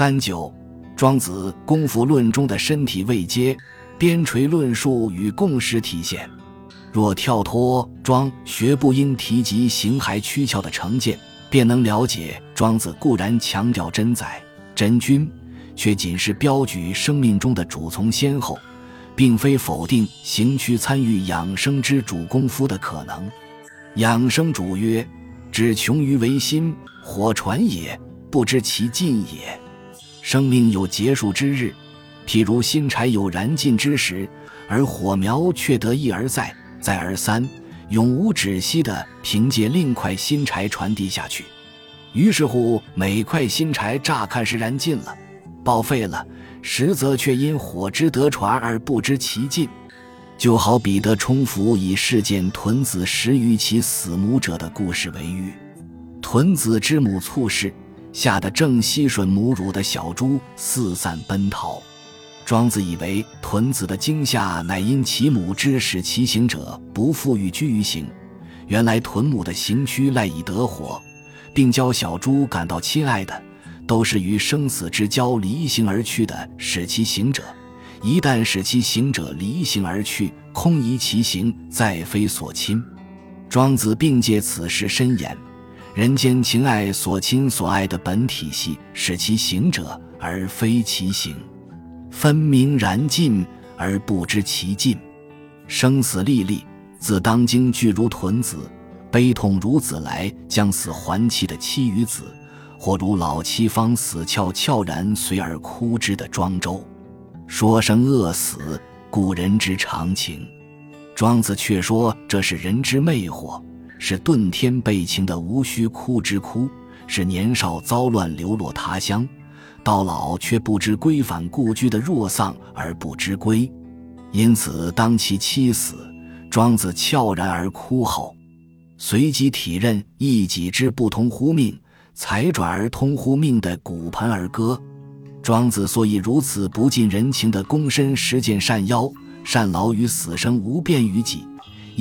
三九，庄子《功夫论》中的身体位阶、边陲论述与共识体现。若跳脱庄学不应提及形骸躯壳的成见，便能了解庄子固然强调真宰真君，却仅是标举生命中的主从先后，并非否定行躯参与养生之主功夫的可能。养生主曰：“只穷于唯心，火传也，不知其尽也。生命有结束之日，譬如新柴有燃尽之时，而火苗却得一而再。”再而三，永无止息地凭借另块新柴传递下去。于是乎，每块新柴乍看是燃尽了、报废了，实则却因火之得传而不知其尽。就好彼得冲福以事件屯子食于其死母者的故事为喻，屯子之母猝逝，吓得正吸吮母乳的小猪四散奔逃。庄子以为屯子的惊吓乃因其母之使其行者不复与居于行，原来屯母的行躯赖以得活，并教小猪感到亲爱的，都是于生死之交离行而去的使其行者。一旦使其行者离行而去，空移其行，再非所亲。庄子并借此事深言：人间情爱所亲所爱的本体系，使其行者，而非其行。分明然尽而不知其尽，生死历历，自当经俱如屯子，悲痛如子来将死还妻的妻与子，或如老妻方死翘悄然随而哭之的庄周，说生饿死，故人之常情。庄子却说这是人之魅惑，是遁天背情的无须哭之哭，是年少遭乱流落他乡。到老却不知归返故居的若丧而不知归，因此当其妻死，庄子悄然而哭后，随即体认一己之不同乎命，才转而通乎命的骨盆而歌。庄子所以如此不近人情的躬身实践善妖善劳与死生无变于己，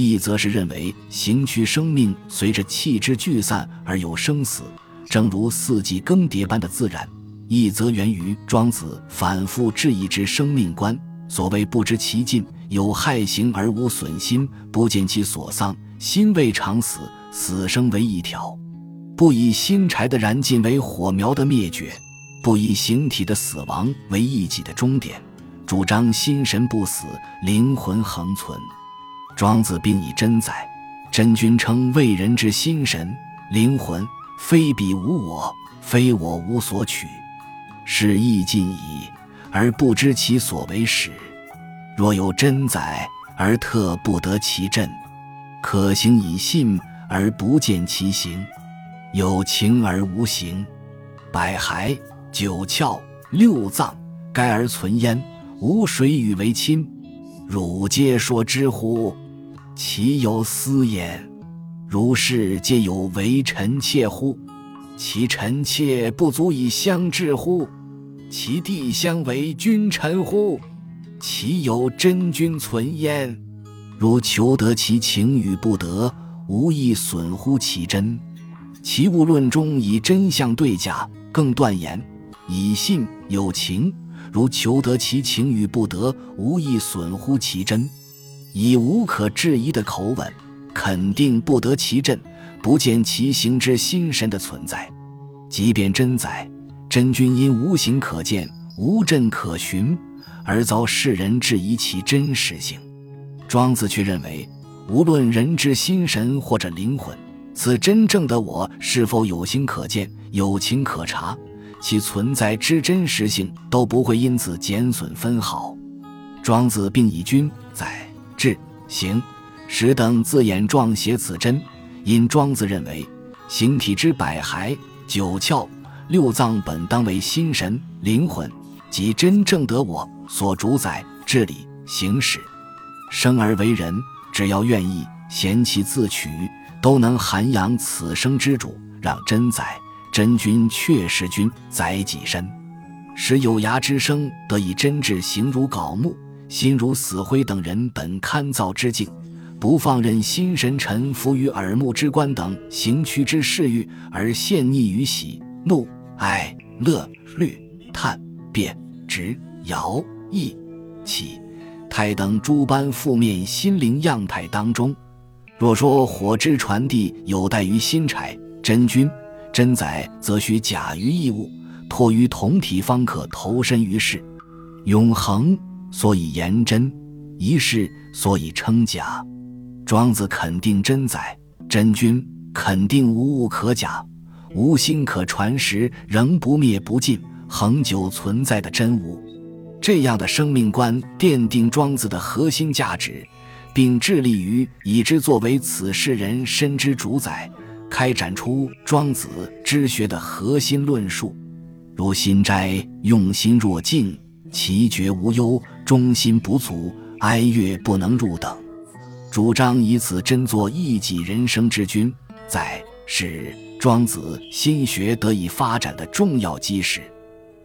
一则是认为行躯生命随着气之聚散而有生死，正如四季更迭般的自然。一则源于庄子反复质疑之生命观，所谓不知其尽，有害形而无损心，不见其所丧，心未尝死，死生为一条，不以新柴的燃尽为火苗的灭绝，不以形体的死亡为一己的终点，主张心神不死，灵魂恒存。庄子并以真载真君称为人之心神灵魂，非彼无我，非我无所取。是亦尽矣，而不知其所为始。若有真载，而特不得其真；可行以信，而不见其行；有情而无形，百骸、九窍、六脏，该而存焉，无谁与为亲。汝皆说之乎？其有斯焉？如是皆有为臣妾乎？其臣妾不足以相治乎？其弟相为君臣乎？其有真君存焉？如求得其情与不得，无益损乎其真？其物论中以真相对假，更断言以信有情，如求得其情与不得，无益损乎其真？以无可置疑的口吻，肯定不得其真，不见其行之心神的存在，即便真在。真君因无形可见、无证可循，而遭世人质疑其真实性。庄子却认为，无论人之心神或者灵魂，此真正的我是否有形可见、有情可察，其存在之真实性都不会因此减损分毫。庄子并以君、宰、治、行、识等字眼状写此真，因庄子认为，形体之百骸、九窍。六脏本当为心神、灵魂，即真正得我所主宰、治理、行使。生而为人，只要愿意贤其自取，都能涵养此生之主，让真宰真君确实君宰己身，使有涯之生得以真治形如槁木、心如死灰等人本堪造之境，不放任心神臣服于耳目之官等行躯之嗜欲，而陷溺于喜怒。哀乐虑叹变、直、摇、逸、起、态等诸般负面心灵样态当中。若说火之传递有待于心柴、真君、真宰，则需假于异物，托于同体，方可投身于世。永恒，所以言真；一世，所以称假。庄子肯定真宰、真君，肯定无物可假、无心可传时仍不灭不尽、恒久存在的真无。这样的生命观奠定庄子的核心价值，并致力于以之作为此世人身之主宰，开展出庄子之学的核心论述，如心斋用心若静，其觉无忧，中心不足，哀乐不能入等。主张以此真作一己人生之君，在是庄子心学得以发展的重要基石。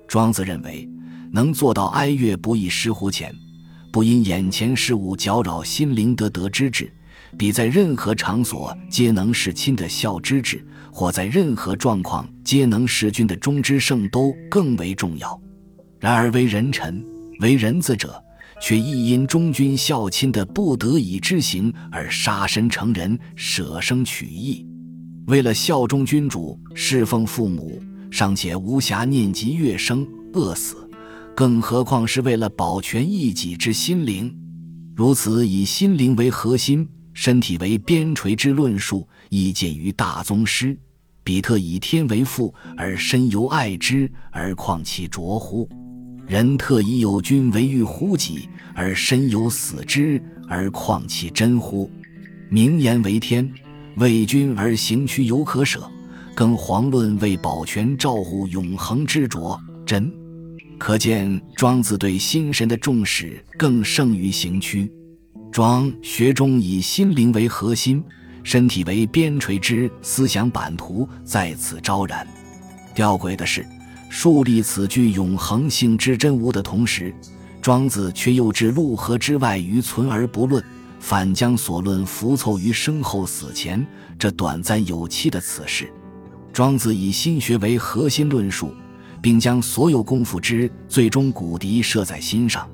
庄子认为，能做到哀乐不以失乎前，不因眼前事物搅扰心灵得得之志，比在任何场所皆能事亲的孝之志，或在任何状况皆能事君的忠之圣都更为重要。然而为人臣、为人子者。却亦因忠君孝亲的不得已之行而杀身成仁、舍生取义。为了效忠君主、侍奉父母，尚且无暇念及乐生饿死，更何况是为了保全一己之心灵？如此以心灵为核心、身体为边陲之论述，亦见于大宗师。比特以天为父而身犹爱之，而况其浊乎？人特以有君为欲乎己，而身有死之，而况其真乎？名言为天，为君而行躯犹可舍，更遑论为保全照护永恒之浊真？可见庄子对心神的重视更胜于行躯。庄学中以心灵为核心，身体为边陲之思想版图在此昭然。吊诡的是。树立此具永恒性之真无的同时，庄子却又置陆河之外于存而不论，反将所论浮凑于生后死前这短暂有期的此事。庄子以心学为核心论述，并将所有功夫之最终骨笛设在心上，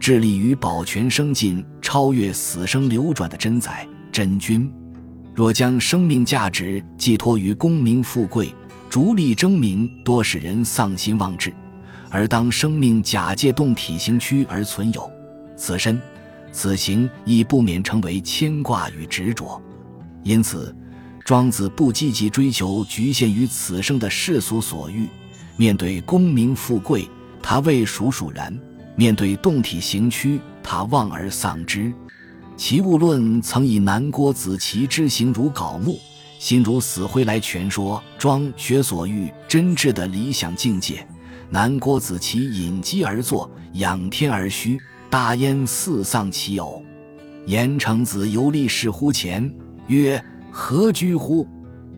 致力于保全生尽、超越死生流转的真宰真君。若将生命价值寄托于功名富贵，逐利争名，多使人丧心忘志；而当生命假借动体形躯而存有，此身、此行亦不免成为牵挂与执着。因此，庄子不积极追求局限于此生的世俗所欲。面对功名富贵，他未属属然；面对动体形躯，他望而丧之。《齐物论》曾以南郭子綦之行如槁木。心如死灰来诠说庄学所欲真挚的理想境界。南郭子綦隐疾而坐，仰天而虚，大焉似丧其偶。言成子游历视乎前，曰：“何居乎？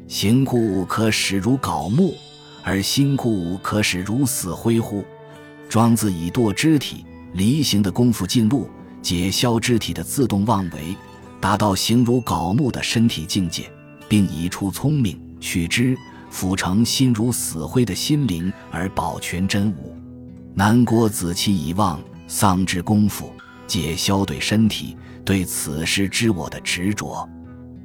行故可使如槁木，而心故可使如死灰乎？”庄子以堕肢体离形的功夫进入，解消肢体的自动妄为，达到形如槁木的身体境界。并以出聪明取之，辅成心如死灰的心灵，而保全真武。南郭子期以望丧之功夫，解消对身体、对此事之我的执着，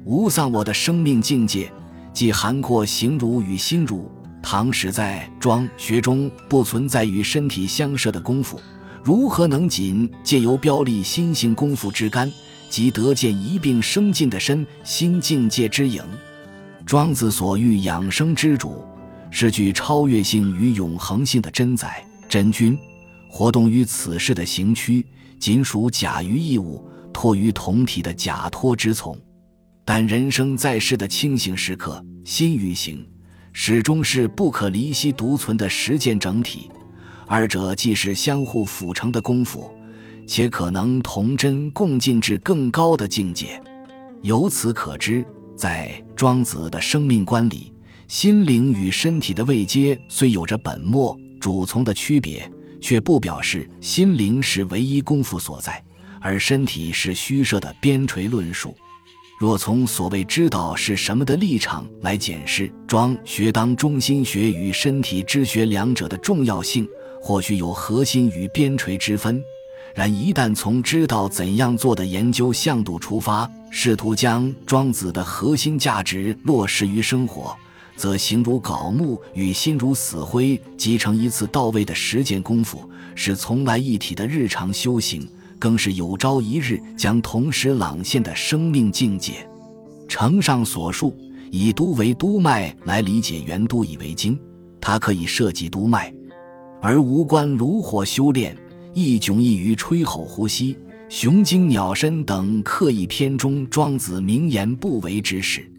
无丧我的生命境界，即涵括形如与心如。唐史在庄学中不存在与身体相涉的功夫，如何能仅借由标立心性功夫之干？即得见一并生尽的身心境界之影。庄子所欲养生之主，是具超越性与永恒性的真宰真君，活动于此世的行躯，仅属假于异物，托于同体的假托之从。但人生在世的清醒时刻，心与形始终是不可离析独存的实践整体，二者既是相互辅成的功夫。且可能同真共进至更高的境界。由此可知，在庄子的生命观里，心灵与身体的位阶虽有着本末主从的区别，却不表示心灵是唯一功夫所在，而身体是虚设的边陲论述。若从所谓知道是什么的立场来检视庄学当中心学与身体之学两者的重要性。或许有核心与边陲之分。然一旦从知道怎样做的研究向度出发，试图将庄子的核心价值落实于生活，则形如槁木与心如死灰集成一次到位的实践功夫，是从来一体的日常修行，更是有朝一日将同时朗现的生命境界。承上所述，以督为督脉来理解原督以为经，它可以涉及督脉，而无关炉火修炼。亦迥异于吹吼呼吸、雄鹰鸟身等刻意篇中庄子名言不为之事。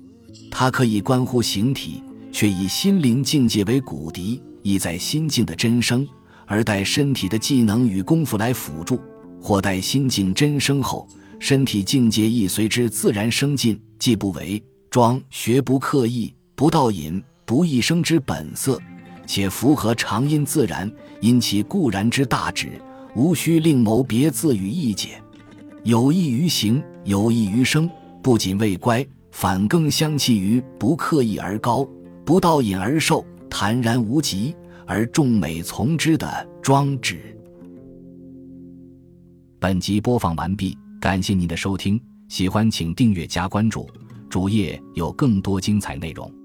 它可以关乎形体，却以心灵境界为骨笛，意在心境的真声，而待身体的技能与功夫来辅助；或待心境真声后，身体境界亦随之自然升进，既不为庄学不刻意，不道隐，不一生之本色，且符合常因自然，因其固然之大旨。无需另谋别字与意解，有益于行，有益于生，不仅未乖，反更相契于不刻意而高，不道隐而瘦，坦然无极而众美从之的庄子。本集播放完毕，感谢您的收听，喜欢请订阅加关注，主页有更多精彩内容。